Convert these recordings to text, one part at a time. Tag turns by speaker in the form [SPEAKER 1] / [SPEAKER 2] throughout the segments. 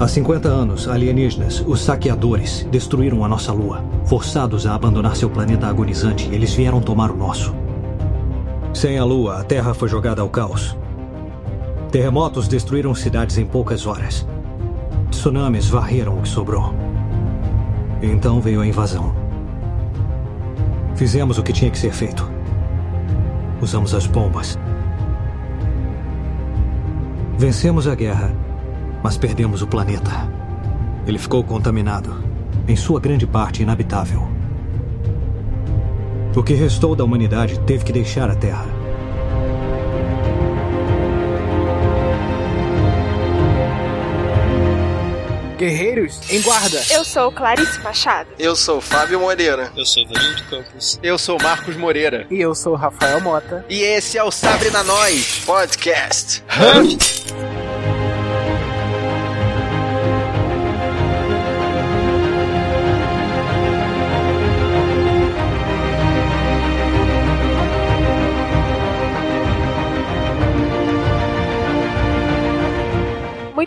[SPEAKER 1] Há 50 anos, alienígenas, os saqueadores, destruíram a nossa lua. Forçados a abandonar seu planeta agonizante, eles vieram tomar o nosso. Sem a lua, a Terra foi jogada ao caos. Terremotos destruíram cidades em poucas horas. Tsunamis varreram o que sobrou. Então veio a invasão. Fizemos o que tinha que ser feito. Usamos as bombas. Vencemos a guerra, mas perdemos o planeta. Ele ficou contaminado, em sua grande parte inabitável. O que restou da humanidade teve que deixar a Terra.
[SPEAKER 2] Guerreiros em guarda.
[SPEAKER 3] Eu sou Clarice Machado.
[SPEAKER 4] Eu sou Fábio Moreira.
[SPEAKER 5] Eu sou Danilo Campos.
[SPEAKER 6] Eu sou Marcos Moreira.
[SPEAKER 2] E eu sou Rafael Mota.
[SPEAKER 6] E esse é o Sabre na Nós
[SPEAKER 4] Podcast.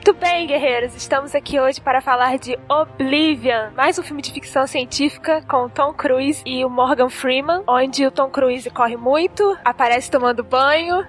[SPEAKER 3] Muito bem, guerreiros, estamos aqui hoje para falar de Oblivion, mais um filme de ficção científica com Tom Cruise e o Morgan Freeman, onde o Tom Cruise corre muito, aparece tomando banho.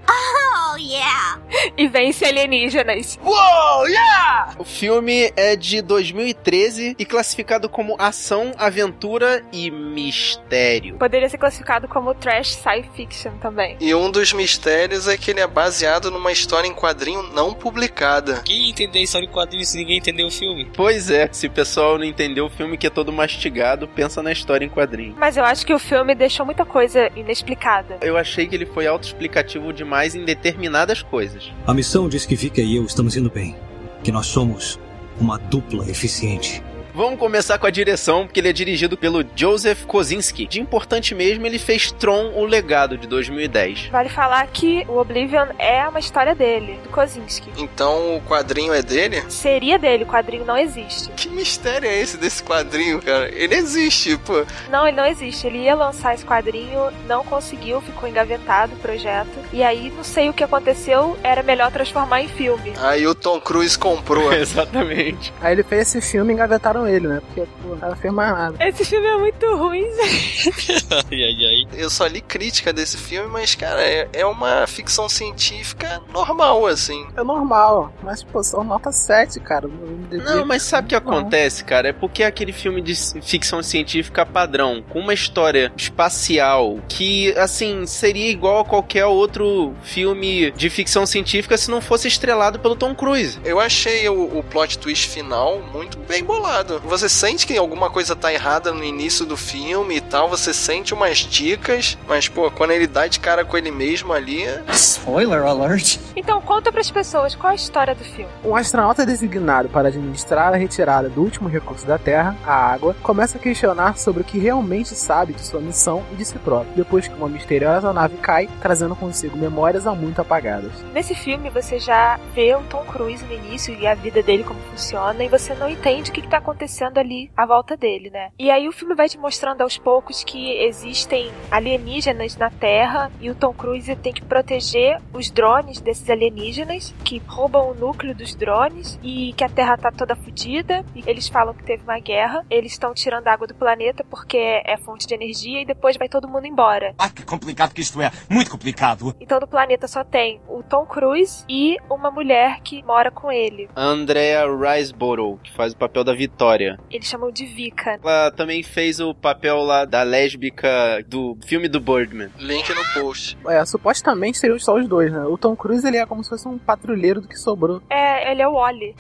[SPEAKER 7] Yeah!
[SPEAKER 3] E vence alienígenas.
[SPEAKER 6] Uou, yeah! O filme é de 2013 e classificado como ação, aventura e mistério.
[SPEAKER 3] Poderia ser classificado como trash sci fiction também.
[SPEAKER 4] E um dos mistérios é que ele é baseado numa história em quadrinho não publicada.
[SPEAKER 5] Quem entender história em quadrinhos se ninguém entendeu o filme?
[SPEAKER 6] Pois é, se o pessoal não entendeu o filme que é todo mastigado, pensa na história em quadrinho.
[SPEAKER 3] Mas eu acho que o filme deixou muita coisa inexplicada.
[SPEAKER 6] Eu achei que ele foi autoexplicativo demais em determinadas coisas.
[SPEAKER 1] A missão diz que Vika e eu estamos indo bem. Que nós somos uma dupla eficiente.
[SPEAKER 6] Vamos começar com a direção, porque ele é dirigido pelo Joseph Kosinski. De importante mesmo, ele fez Tron, o Legado, de 2010.
[SPEAKER 3] Vale falar que o Oblivion é uma história dele, do Kozinski.
[SPEAKER 4] Então o quadrinho é dele?
[SPEAKER 3] Seria dele, o quadrinho não existe.
[SPEAKER 4] Que mistério é esse desse quadrinho, cara? Ele existe, pô.
[SPEAKER 3] Não, ele não existe. Ele ia lançar esse quadrinho, não conseguiu, ficou engavetado o projeto. E aí, não sei o que aconteceu, era melhor transformar em filme.
[SPEAKER 4] Aí o Tom Cruise comprou.
[SPEAKER 6] Exatamente.
[SPEAKER 2] Aí ele fez esse filme e engavetaram ele, né? Porque, pô, ela fez mais nada.
[SPEAKER 3] Esse filme é muito ruim,
[SPEAKER 5] ai, ai, ai.
[SPEAKER 4] Eu só li crítica desse filme, mas, cara, é, é uma ficção científica normal, assim.
[SPEAKER 2] É normal, mas, pô, são nota 7, cara.
[SPEAKER 6] Não, mas sabe o que
[SPEAKER 2] Não.
[SPEAKER 6] acontece, cara? É porque é aquele filme de ficção científica padrão, com uma história espacial que, assim, seria igual a qualquer outro filme de ficção científica se não fosse estrelado pelo Tom Cruise.
[SPEAKER 4] Eu achei o, o plot twist final muito bem bolado. Você sente que alguma coisa tá errada no início do filme e tal, você sente umas dicas, mas, pô, quando ele dá de cara com ele mesmo ali,
[SPEAKER 7] Spoiler alert!
[SPEAKER 3] Então, conta pras pessoas qual é a história do filme.
[SPEAKER 2] Um astronauta designado para administrar a retirada do último recurso da Terra, a água, começa a questionar sobre o que realmente sabe de sua missão e de si próprio, depois que uma misteriosa nave cai, trazendo consigo memórias há muito apagadas.
[SPEAKER 3] Nesse filme, você já vê o Tom Cruise no início e a vida dele como funciona, e você não entende o que, que tá acontecendo ali à volta dele, né? E aí o filme vai te mostrando aos poucos que existem alienígenas na Terra e o Tom Cruise tem que proteger os drones desses alienígenas que roubam o núcleo dos drones e que a Terra tá toda fodida. E eles falam que teve uma guerra, eles estão tirando água do planeta porque é fonte de energia e depois vai todo mundo embora.
[SPEAKER 7] Ah, que complicado que isto é! Muito complicado!
[SPEAKER 3] Então no planeta só tem o Tom Cruise e uma mulher que mora com ele.
[SPEAKER 6] Andrea Riseborough, que faz o papel da Vitória.
[SPEAKER 3] Eles chamam de Vika.
[SPEAKER 6] Ela também fez o papel lá da lésbica do filme do Birdman.
[SPEAKER 4] link no post.
[SPEAKER 2] É, supostamente seriam só os dois, né? O Tom Cruise ele é como se fosse um patrulheiro do que sobrou.
[SPEAKER 3] É, ele é o Wally.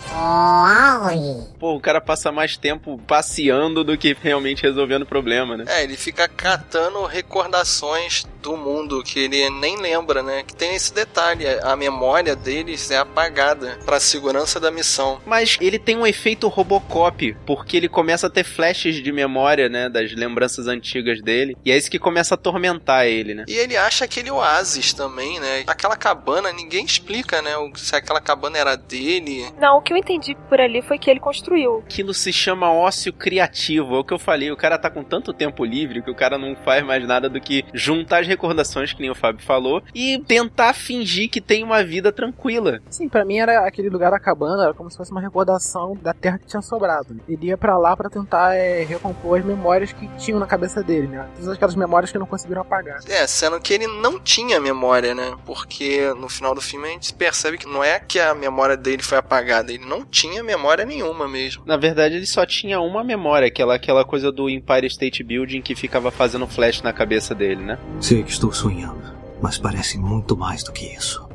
[SPEAKER 6] Pô, o cara passa mais tempo passeando do que realmente resolvendo o problema, né?
[SPEAKER 4] É, ele fica catando recordações do mundo que ele nem lembra, né? Que tem esse detalhe, a memória deles é apagada pra segurança da missão.
[SPEAKER 6] Mas ele tem um efeito Robocop, porque ele começa a ter flashes de memória, né, das lembranças antigas dele, e é isso que começa a atormentar ele, né?
[SPEAKER 4] E ele acha aquele oásis também, né? Aquela cabana, ninguém explica, né? Se aquela cabana era dele.
[SPEAKER 3] Não, o que eu entendi por ali foi que ele construiu.
[SPEAKER 6] Aquilo se chama ócio criativo, é o que eu falei, o cara tá com tanto tempo livre que o cara não faz mais nada do que juntar as recordações, que nem o Fábio falou, e tentar fingir que tem uma vida tranquila.
[SPEAKER 2] Sim, pra mim era aquele lugar da cabana, era como se fosse uma recordação da terra que tinha sobrado. Ele ia pra lá pra tentar é, recompor as memórias que tinham na cabeça dele, né? Todas aquelas memórias que não conseguiram apagar.
[SPEAKER 4] É, sendo que ele não tinha memória, né? Porque no final do filme a gente percebe que não é que a memória dele foi apagada, ele não tinha memória nenhuma mesmo.
[SPEAKER 6] Na verdade, ele só tinha uma memória, aquela, aquela coisa do Empire State Building que ficava fazendo flash na cabeça dele, né?
[SPEAKER 1] Sei que estou sonhando, mas parece muito mais do que isso.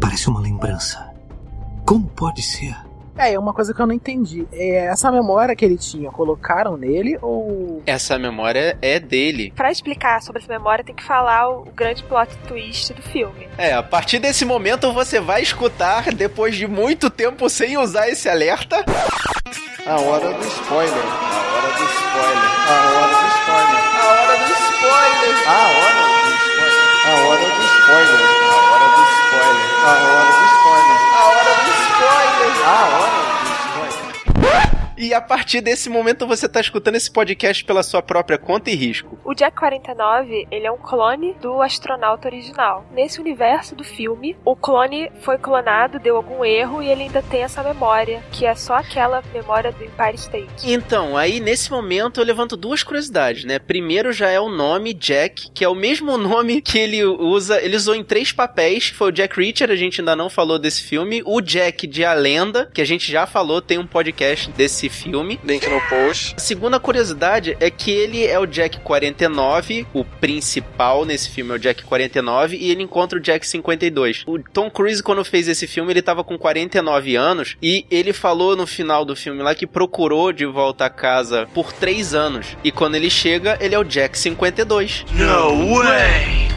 [SPEAKER 1] Parece uma lembrança. Como pode ser?
[SPEAKER 2] É, é uma coisa que eu não entendi. É, essa memória que ele tinha, colocaram nele ou.
[SPEAKER 6] Essa memória é dele.
[SPEAKER 3] Pra explicar sobre essa memória, tem que falar o, o grande plot twist do filme.
[SPEAKER 6] É, a partir desse momento você vai escutar, depois de muito tempo sem usar esse alerta.
[SPEAKER 4] A hora do spoiler. A hora do spoiler. A hora do spoiler.
[SPEAKER 6] A hora do spoiler!
[SPEAKER 4] A hora do spoiler. A hora do spoiler. A hora do spoiler. A hora do spoiler.
[SPEAKER 6] A hora do spoiler!
[SPEAKER 4] A hora do spoiler.
[SPEAKER 6] E a partir desse momento você tá escutando esse podcast pela sua própria conta e risco.
[SPEAKER 3] O Jack 49, ele é um clone do astronauta original. Nesse universo do filme, o clone foi clonado, deu algum erro e ele ainda tem essa memória, que é só aquela memória do Empire State.
[SPEAKER 6] Então, aí nesse momento eu levanto duas curiosidades, né? Primeiro já é o nome Jack, que é o mesmo nome que ele usa, ele usou em três papéis, foi o Jack Reacher, a gente ainda não falou desse filme, o Jack de A Lenda, que a gente já falou, tem um podcast desse filme.
[SPEAKER 4] Link no post.
[SPEAKER 6] A segunda curiosidade é que ele é o Jack 49, o principal nesse filme é o Jack 49, e ele encontra o Jack 52. O Tom Cruise, quando fez esse filme, ele tava com 49 anos, e ele falou no final do filme lá que procurou de volta a casa por 3 anos. E quando ele chega, ele é o Jack 52.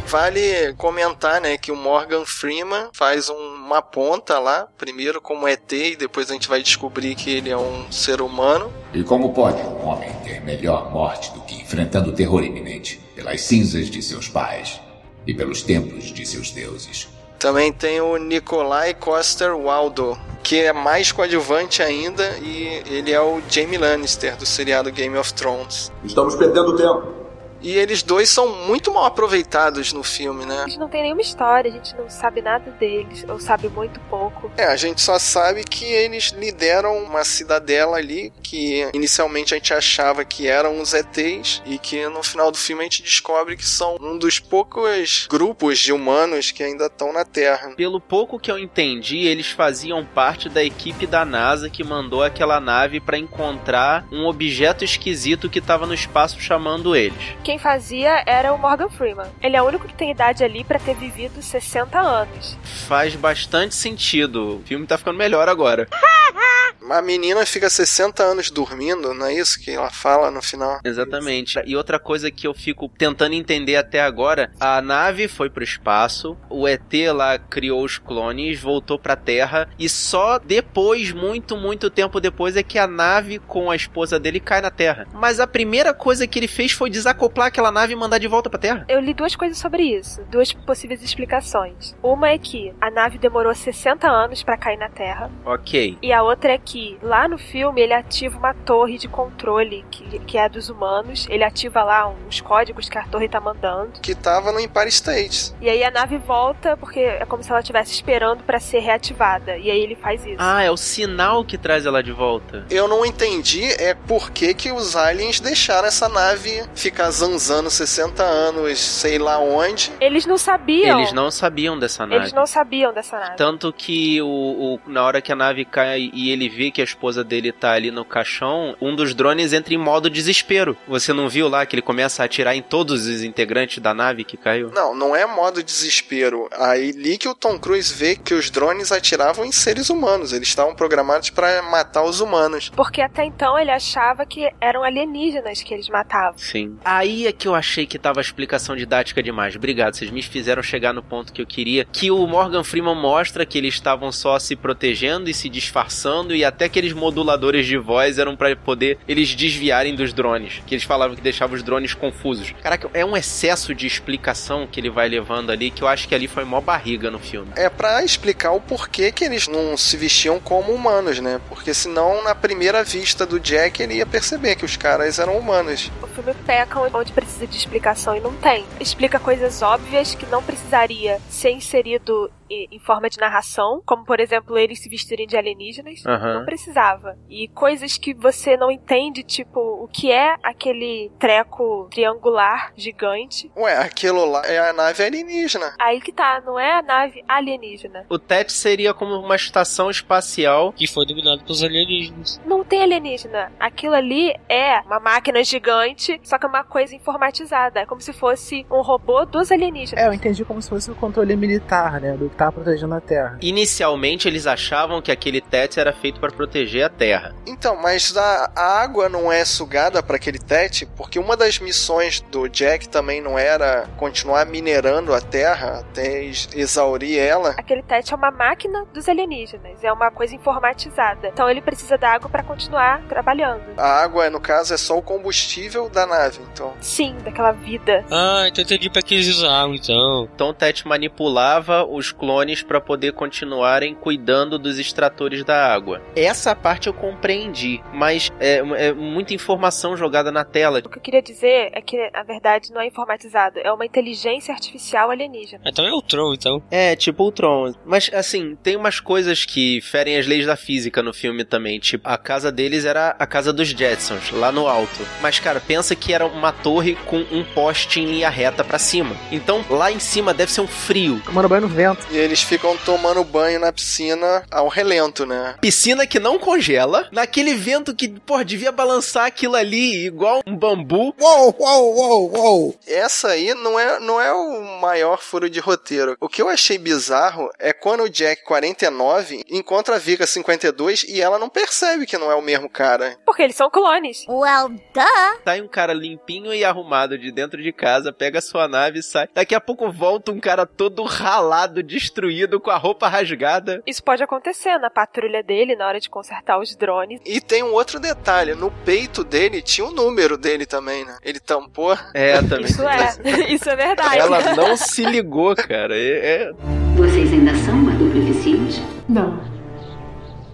[SPEAKER 4] Vale comentar, né, que o Morgan Freeman faz um- uma ponta lá, primeiro como ET e depois a gente vai descobrir que ele é um ser humano.
[SPEAKER 8] E como pode um homem ter melhor morte do que enfrentando o terror iminente pelas cinzas de seus pais e pelos templos de seus deuses?
[SPEAKER 4] Também tem o Nikolai Coster Waldo, que é mais coadjuvante ainda e ele é o Jaime Lannister do seriado Game of Thrones.
[SPEAKER 9] Estamos perdendo tempo.
[SPEAKER 4] E eles dois são muito mal aproveitados no filme, né?
[SPEAKER 3] A gente não tem nenhuma história, a gente não sabe nada deles, ou sabe muito pouco.
[SPEAKER 4] É, a gente só sabe que eles lideram uma cidadela ali que inicialmente a gente achava que eram os ETs e que no final do filme a gente descobre que são um dos poucos grupos de humanos que ainda estão na Terra.
[SPEAKER 6] Pelo pouco que eu entendi, eles faziam parte da equipe da NASA que mandou aquela nave pra encontrar um objeto esquisito que tava no espaço chamando eles.
[SPEAKER 3] Quem fazia era o Morgan Freeman. Ele é o único que tem idade ali pra ter vivido 60 anos.
[SPEAKER 6] Faz bastante sentido. O filme tá ficando melhor agora.
[SPEAKER 4] A menina fica 60 anos dormindo, não é isso que ela fala no final?
[SPEAKER 6] Exatamente. E outra coisa que eu fico tentando entender até agora, a nave foi pro espaço, o ET lá criou os clones, voltou pra Terra e só depois, muito, muito tempo depois é que a nave com a esposa dele cai na Terra. Mas a primeira coisa que ele fez foi desacoplar aquela nave e mandar de volta pra Terra.
[SPEAKER 3] Eu li duas coisas sobre isso, duas possíveis explicações. Uma é que a nave demorou 60 anos pra cair na Terra,
[SPEAKER 6] OK.
[SPEAKER 3] e a outra é que lá no filme ele ativa uma torre de controle que, que é dos humanos. Ele ativa lá uns códigos que a torre tá mandando.
[SPEAKER 4] Que tava no Empire State.
[SPEAKER 3] E aí a nave volta porque é como se ela estivesse esperando pra ser reativada. E aí ele faz isso.
[SPEAKER 6] Ah, é o sinal que traz ela de volta.
[SPEAKER 4] Eu não entendi é por que, que os aliens deixaram essa nave ficar zanzando 60 anos, sei lá onde.
[SPEAKER 3] Eles não sabiam.
[SPEAKER 6] Eles não sabiam dessa nave.
[SPEAKER 3] Eles não sabiam dessa nave.
[SPEAKER 6] Tanto que o, o- na hora que a nave cai e ele vê que a esposa dele tá ali no caixão, um dos drones entra em modo desespero. Você não viu lá que ele começa a atirar em todos os integrantes da nave que caiu?
[SPEAKER 4] Não, não é modo desespero. Aí li que o Tom Cruise vê que os drones atiravam em seres humanos. Eles estavam programados para matar os humanos.
[SPEAKER 3] Porque até então ele achava que eram alienígenas que eles matavam.
[SPEAKER 6] Sim. Aí é que eu achei que tava a explicação didática demais. Obrigado, vocês me fizeram chegar no ponto que eu queria. Que o Morgan Freeman mostra que eles estavam só se protegendo e se disfarçando e a até aqueles moduladores de voz eram pra poder eles desviarem dos drones. Que eles falavam que deixava os drones confusos. Caraca, é um excesso de explicação que ele vai levando ali que eu acho que ali foi mó barriga no filme.
[SPEAKER 4] É pra explicar o porquê que eles não se vestiam como humanos, né? Porque senão, na primeira vista do Jack, ele ia perceber que os caras eram humanos.
[SPEAKER 3] O filme peca onde precisa de explicação e não tem. Explica coisas óbvias que não precisaria ser inserido em forma de narração, como por exemplo eles se vestirem de alienígenas,
[SPEAKER 6] Aham.
[SPEAKER 3] não precisava. E coisas que você não entende, tipo o que é aquele treco triangular gigante.
[SPEAKER 4] Ué, aquilo lá é a nave alienígena.
[SPEAKER 3] Aí que tá, não é a nave alienígena.
[SPEAKER 6] O TET seria como uma estação espacial.
[SPEAKER 5] Que foi dominado pelos alienígenas.
[SPEAKER 3] Não tem alienígena. Aquilo ali é uma máquina gigante, só que é uma coisa informatizada. É como se fosse um robô dos alienígenas.
[SPEAKER 2] É, eu entendi como se fosse o controle militar, né? Do que tava protegendo a Terra.
[SPEAKER 6] Inicialmente eles achavam que aquele TET era feito para proteger a Terra.
[SPEAKER 4] Então, mas a, água não é sugada para aquele tete, porque uma das missões do Jack também não era continuar minerando a Terra até ex- exaurir ela.
[SPEAKER 3] Aquele TET é uma máquina dos alienígenas, é uma coisa informatizada. Então ele precisa da água para continuar trabalhando.
[SPEAKER 4] A água, no caso, é só o combustível da nave, então.
[SPEAKER 3] Sim, daquela vida.
[SPEAKER 5] Ah, então entendi pra que eles usavam, então.
[SPEAKER 6] Então o TET manipulava os clones para poder continuarem cuidando dos extratores da água. Essa parte eu compreendi, mas é, é muita informação jogada na tela.
[SPEAKER 3] O que eu queria dizer é que, na verdade, não é informatizado, é uma inteligência artificial alienígena.
[SPEAKER 5] Então é o Tron, então.
[SPEAKER 6] É, tipo o Tron. Mas, assim, tem umas coisas que ferem as leis da física no filme também. Tipo, a casa deles era a casa dos Jetsons, lá no alto. Mas, cara, pensa que era uma torre com um poste em linha reta pra cima. Então, lá em cima deve ser um frio.
[SPEAKER 2] Tomando banho no vento.
[SPEAKER 4] E eles ficam tomando banho na piscina ao relento, né?
[SPEAKER 6] Piscina que não congela, naquele vento que, pô, devia balançar aquilo ali igual um bambu.
[SPEAKER 4] Uou, uou, uou, uou. Essa aí não é, não é o maior furo de roteiro. O que eu achei bizarro é quando o Jack 49 encontra a Vika 52 e ela não percebe que não é o mesmo cara.
[SPEAKER 3] Porque eles são clones.
[SPEAKER 7] Well, duh.
[SPEAKER 6] Sai um cara limpinho e arrumado de dentro de casa, pega a sua nave e sai. Daqui a pouco volta um cara todo ralado, destruído, com a roupa rasgada.
[SPEAKER 3] Isso pode acontecer na patrulha dele na hora de consertar os drones.
[SPEAKER 4] E tem um outro detalhe, no peito dele tinha o número dele também, né? Ele tampou.
[SPEAKER 6] É, também.
[SPEAKER 3] Isso é, isso é verdade.
[SPEAKER 6] Ela não se ligou, cara. É, é-
[SPEAKER 9] Vocês ainda são uma dupla eficiente?
[SPEAKER 10] Não.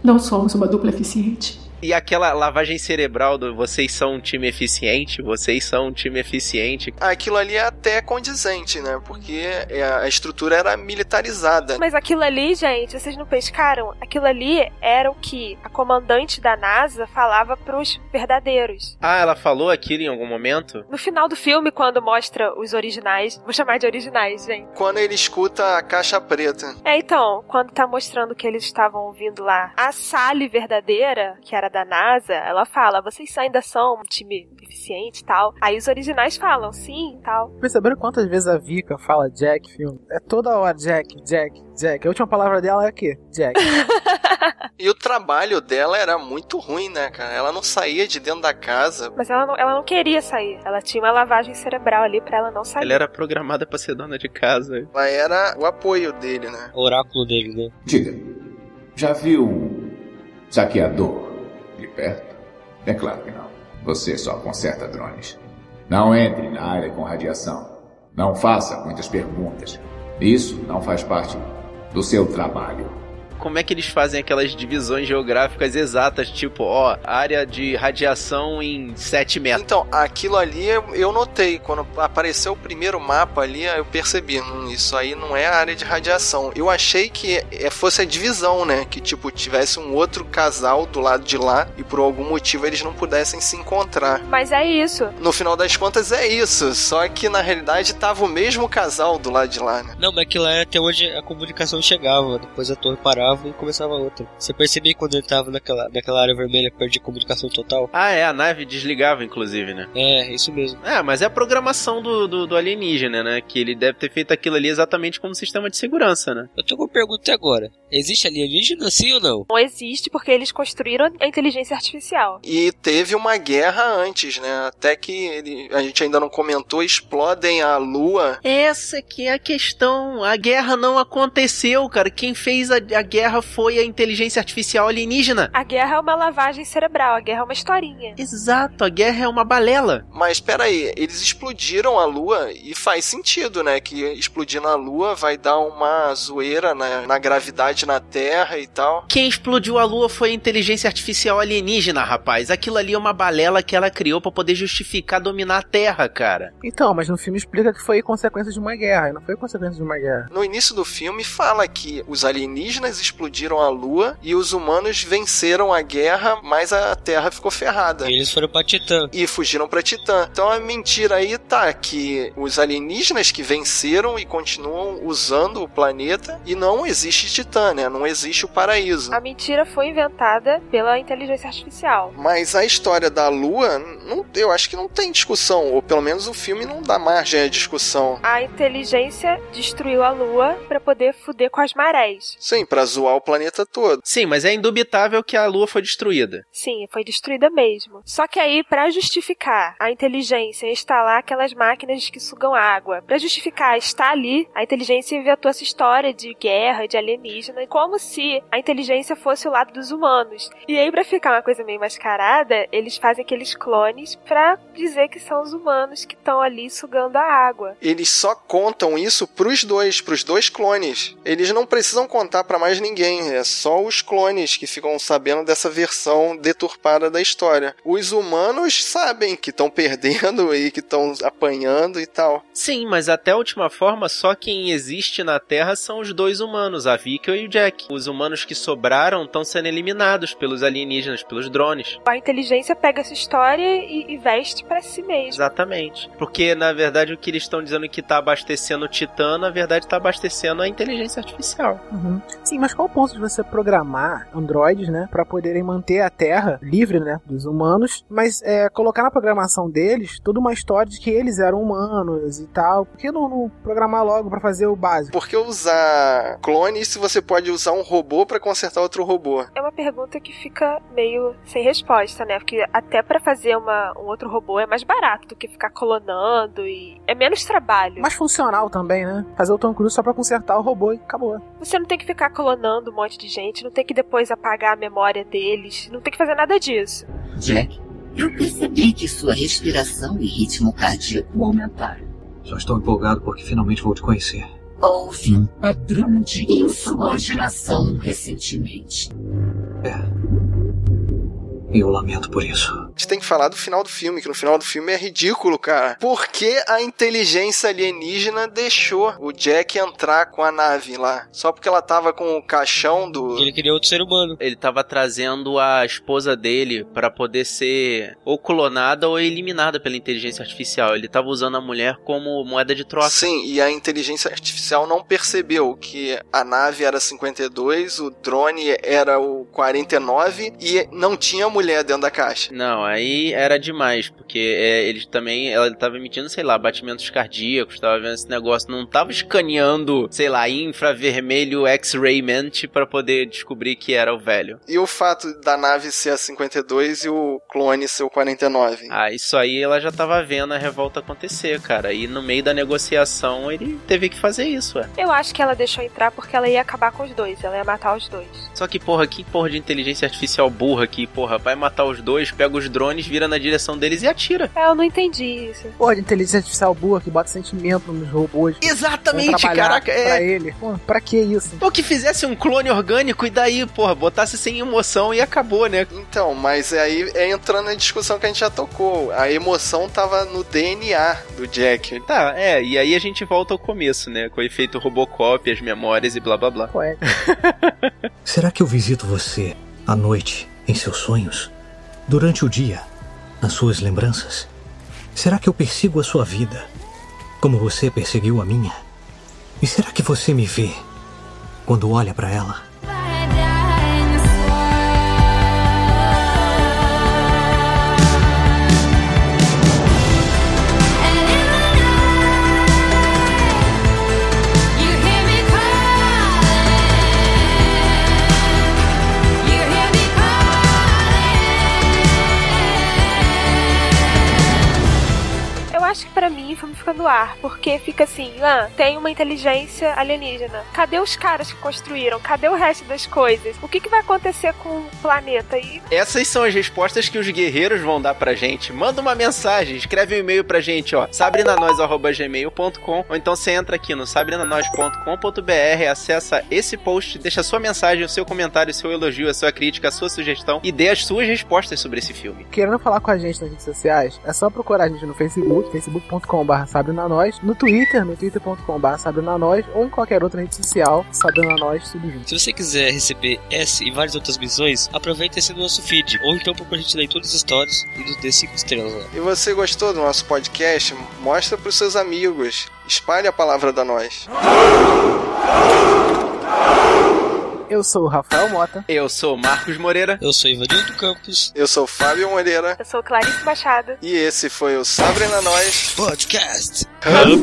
[SPEAKER 10] Não somos uma dupla eficiente.
[SPEAKER 6] E aquela lavagem cerebral do vocês são um time eficiente, vocês são um time eficiente.
[SPEAKER 4] Aquilo ali é até condizente, né? Porque é, a estrutura era militarizada.
[SPEAKER 3] Mas aquilo ali, gente, vocês não pescaram? Aquilo ali era o que a comandante da NASA falava pros verdadeiros.
[SPEAKER 6] Ah, ela falou aquilo em algum momento?
[SPEAKER 3] No final do filme, quando mostra os originais, vou chamar de originais, gente.
[SPEAKER 4] Quando ele escuta a caixa preta.
[SPEAKER 3] É, então, quando tá mostrando que eles estavam ouvindo lá a Sally verdadeira, que era da NASA, ela fala, vocês ainda são um time eficiente e tal. Aí os originais falam, sim e tal.
[SPEAKER 2] Perceberam quantas vezes a Vika fala Jack, filme? É toda hora Jack, Jack, Jack. A última palavra dela é o quê? Jack.
[SPEAKER 4] E o trabalho dela era muito ruim, né, cara? Ela não saía de dentro da casa.
[SPEAKER 3] Mas ela não, ela não queria sair. Ela tinha uma lavagem cerebral ali pra ela não sair.
[SPEAKER 6] Ela era programada pra ser dona de casa.
[SPEAKER 4] Ela era o apoio dele, né?
[SPEAKER 5] O oráculo dele, né?
[SPEAKER 8] Diga, já viu um saqueador de perto? É claro que não. Você só conserta drones. Não entre na área com radiação. Não faça muitas perguntas. Isso não faz parte do seu trabalho.
[SPEAKER 6] Como é que eles fazem aquelas divisões geográficas exatas, tipo, ó, área de radiação em 7 metros?
[SPEAKER 4] Então, aquilo ali eu- notei. Quando apareceu o primeiro mapa ali, eu percebi. Hum, isso aí não é a área de radiação. Eu achei que é- fosse a divisão, né? Que, tipo, tivesse um outro casal do lado de lá e por algum motivo eles não pudessem se encontrar.
[SPEAKER 3] Mas é isso.
[SPEAKER 4] No final das contas é isso. Só que na realidade tava o mesmo casal do lado de lá, né?
[SPEAKER 5] Não, mas aquilo era até onde a comunicação chegava. Depois a torre parava e começava outra. Você percebia que quando ele tava naquela, naquela área vermelha, perdia comunicação total?
[SPEAKER 6] Ah, é, a nave desligava, inclusive, né?
[SPEAKER 5] É, isso mesmo.
[SPEAKER 6] É, mas é a programação do, do, do alienígena, né? Que ele deve ter feito aquilo ali exatamente como sistema de segurança, né?
[SPEAKER 5] Eu tenho uma pergunta agora. Existe alienígena sim ou não?
[SPEAKER 3] Não existe porque eles construíram a inteligência artificial.
[SPEAKER 4] E teve uma guerra antes, né? Até que ele, a gente ainda não comentou, explodem a lua.
[SPEAKER 6] Essa que é a questão. A guerra não aconteceu, cara. Quem fez a, a guerra guerra foi a inteligência artificial alienígena.
[SPEAKER 3] A guerra é uma lavagem cerebral, a guerra é uma historinha.
[SPEAKER 6] Exato, a guerra é uma balela.
[SPEAKER 4] Mas peraí, eles explodiram a Lua e faz sentido, né? Que explodindo a Lua vai dar uma zoeira na, na gravidade na Terra e tal.
[SPEAKER 6] Quem explodiu a Lua foi a inteligência artificial alienígena, rapaz. Aquilo ali é uma balela que ela criou para poder justificar dominar a Terra, cara.
[SPEAKER 2] Então, mas no filme explica que foi consequência de uma guerra, não foi consequência de uma guerra.
[SPEAKER 4] No início do filme fala que os alienígenas explodiram a Lua e os humanos venceram a guerra, mas a Terra ficou ferrada.
[SPEAKER 5] E eles foram pra Titã.
[SPEAKER 4] E fugiram pra Titã. Então a mentira aí tá que os alienígenas que venceram e continuam usando o planeta e não existe Titã, né? Não existe o paraíso.
[SPEAKER 3] A mentira foi inventada pela inteligência artificial.
[SPEAKER 4] Mas a história da Lua, não, eu acho que não tem discussão, ou pelo menos o filme não dá margem à discussão.
[SPEAKER 3] A inteligência destruiu a Lua para poder fuder com as marés.
[SPEAKER 4] Sim, pra zoar o planeta todo.
[SPEAKER 6] Sim, mas é indubitável que a Lua foi destruída.
[SPEAKER 3] Sim, foi destruída mesmo. Só que aí, para justificar a inteligência instalar aquelas máquinas que sugam água, para justificar estar ali, a inteligência inventou essa história de guerra, de alienígena, como se a inteligência fosse o lado dos humanos. E aí, pra ficar uma coisa meio mascarada, eles fazem aqueles clones pra dizer que são os humanos que estão ali sugando a água.
[SPEAKER 4] Eles só contam isso pros dois, pros dois clones. Eles não precisam contar pra mais ninguém, é só os clones que ficam sabendo dessa versão deturpada da história. Os humanos sabem que estão perdendo e que estão apanhando e tal.
[SPEAKER 6] Sim, mas até a última forma, só quem existe na Terra são os dois humanos, a Vicky e o Jack. Os humanos que sobraram estão sendo eliminados pelos alienígenas, pelos drones.
[SPEAKER 3] A inteligência pega essa história e, e veste para si mesma.
[SPEAKER 6] Exatamente. Porque, na verdade, o que eles estão dizendo que tá abastecendo o Titã, na verdade, tá abastecendo a inteligência artificial.
[SPEAKER 2] Uhum. Sim, mas qual o ponto de você programar androides, né, para poderem manter a Terra livre, né, dos humanos, mas é, colocar na programação deles toda uma história de que eles eram humanos e tal? Por que não, não programar logo para fazer o básico?
[SPEAKER 4] Por que usar clones se você pode usar um robô para consertar outro robô?
[SPEAKER 3] É uma pergunta que fica meio sem resposta, né? Porque até para fazer uma, um outro robô é mais barato do que ficar colonando e é menos trabalho.
[SPEAKER 2] Mais funcional também, né? Fazer o Tom Cruise só pra consertar o robô e acabou.
[SPEAKER 3] Você não tem que ficar colonando um monte de gente, não tem que depois apagar a memória deles, não tem que fazer nada disso.
[SPEAKER 11] Jack, eu percebi que sua respiração e ritmo cardíaco aumentaram.
[SPEAKER 1] Só estou empolgado porque finalmente vou te conhecer.
[SPEAKER 11] Houve um padrão de insubordinação recentemente.
[SPEAKER 1] É. E eu lamento por isso.
[SPEAKER 4] A gente tem que falar do final do filme, que no final do filme é ridículo, cara. Por que a inteligência alienígena deixou o Jack entrar com a nave lá? Só porque ela tava com o caixão do.
[SPEAKER 5] Ele queria outro ser humano.
[SPEAKER 6] Ele tava trazendo a esposa dele para poder ser ou clonada ou eliminada pela inteligência artificial. Ele tava usando a mulher como moeda de troca.
[SPEAKER 4] Sim, e a inteligência artificial não percebeu que a nave era 52, o drone era o 49 e não tinha mulher dentro da caixa.
[SPEAKER 6] Não, aí era demais, porque é, ele também, ela tava emitindo, sei lá, batimentos cardíacos, tava vendo esse negócio, não tava escaneando, sei lá, infravermelho X-ray-mente para poder descobrir que era o velho.
[SPEAKER 4] E o fato da nave ser a 52 e o clone ser o 49?
[SPEAKER 6] Ah, isso aí ela já tava vendo a revolta acontecer, cara. E no meio da negociação ele teve que fazer isso, ué.
[SPEAKER 3] Eu acho que ela deixou entrar porque ela ia acabar com os dois, ela ia matar os dois.
[SPEAKER 6] Só que, porra, que porra de inteligência artificial burra aqui, porra, vai matar os dois, pega os drones, vira na direção deles e atira.
[SPEAKER 3] É, eu não entendi isso.
[SPEAKER 2] Pô, de inteligência artificial burra que bota sentimento nos robôs.
[SPEAKER 6] Exatamente, caraca. É...
[SPEAKER 2] Pra ele. Pô, pra que isso?
[SPEAKER 6] Ou que fizesse um clone orgânico e daí, porra, botasse sem emoção e acabou, né?
[SPEAKER 4] Então, mas aí é entrando na discussão que a gente já tocou. A emoção tava no DNA do Jack.
[SPEAKER 6] Tá, é, e aí a gente volta ao começo, né? Com o efeito Robocop, as memórias e blá blá blá.
[SPEAKER 2] Ué.
[SPEAKER 1] Será que eu visito você à noite, em seus sonhos? Durante o dia, nas suas lembranças? Será que eu persigo a sua vida como você perseguiu a minha? E será que você me vê quando olha para ela?
[SPEAKER 3] Pra mim o filme fica no ar, porque fica assim, ah, tem uma inteligência alienígena. Cadê os caras que construíram? Cadê o resto das coisas? O que, que vai acontecer com o planeta? E
[SPEAKER 6] Essas são as respostas que os guerreiros vão dar pra gente. Manda uma mensagem, escreve um e-mail pra gente, ó. sabrinanois.gmail.com ou então você entra aqui no sabrinanois.com.br, acessa esse post, deixa sua mensagem, o seu comentário, o seu elogio, a sua crítica, a sua sugestão e dê as suas respostas sobre esse filme.
[SPEAKER 2] Querendo falar com a gente nas redes sociais, é só procurar a gente no Facebook, facebook.com.br sabrinanois, no Twitter, no twitter.com.br sabrinanois, ou em qualquer outra rede social, sabrinanois, tudo junto.
[SPEAKER 5] Se você quiser receber essa e várias outras missões, aproveita esse nosso feed, ou então procura a gente lá em todas as histórias e nos dê 5 estrelas lá.
[SPEAKER 4] E você gostou do nosso podcast? Mostra pros seus amigos. Espalhe a palavra da nós.
[SPEAKER 2] Eu sou o Rafael Mota.
[SPEAKER 6] Eu sou o Marcos Moreira.
[SPEAKER 5] Eu sou Ivanildo Campos.
[SPEAKER 4] Eu sou Fábio Moreira.
[SPEAKER 3] eu sou Clarice Machado.
[SPEAKER 4] E esse foi o Sabrina Nós
[SPEAKER 5] Podcast.
[SPEAKER 12] All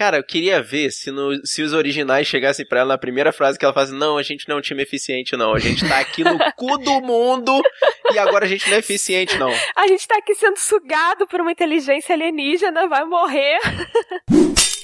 [SPEAKER 6] Cara, eu queria ver se, no- se os originais chegassem pra ela na primeira frase que ela falasse: Não, a gente não é um time eficiente, não. A gente tá aqui no cu do mundo e agora a gente não é eficiente, não.
[SPEAKER 3] A gente tá aqui sendo sugado por uma inteligência alienígena, vai morrer.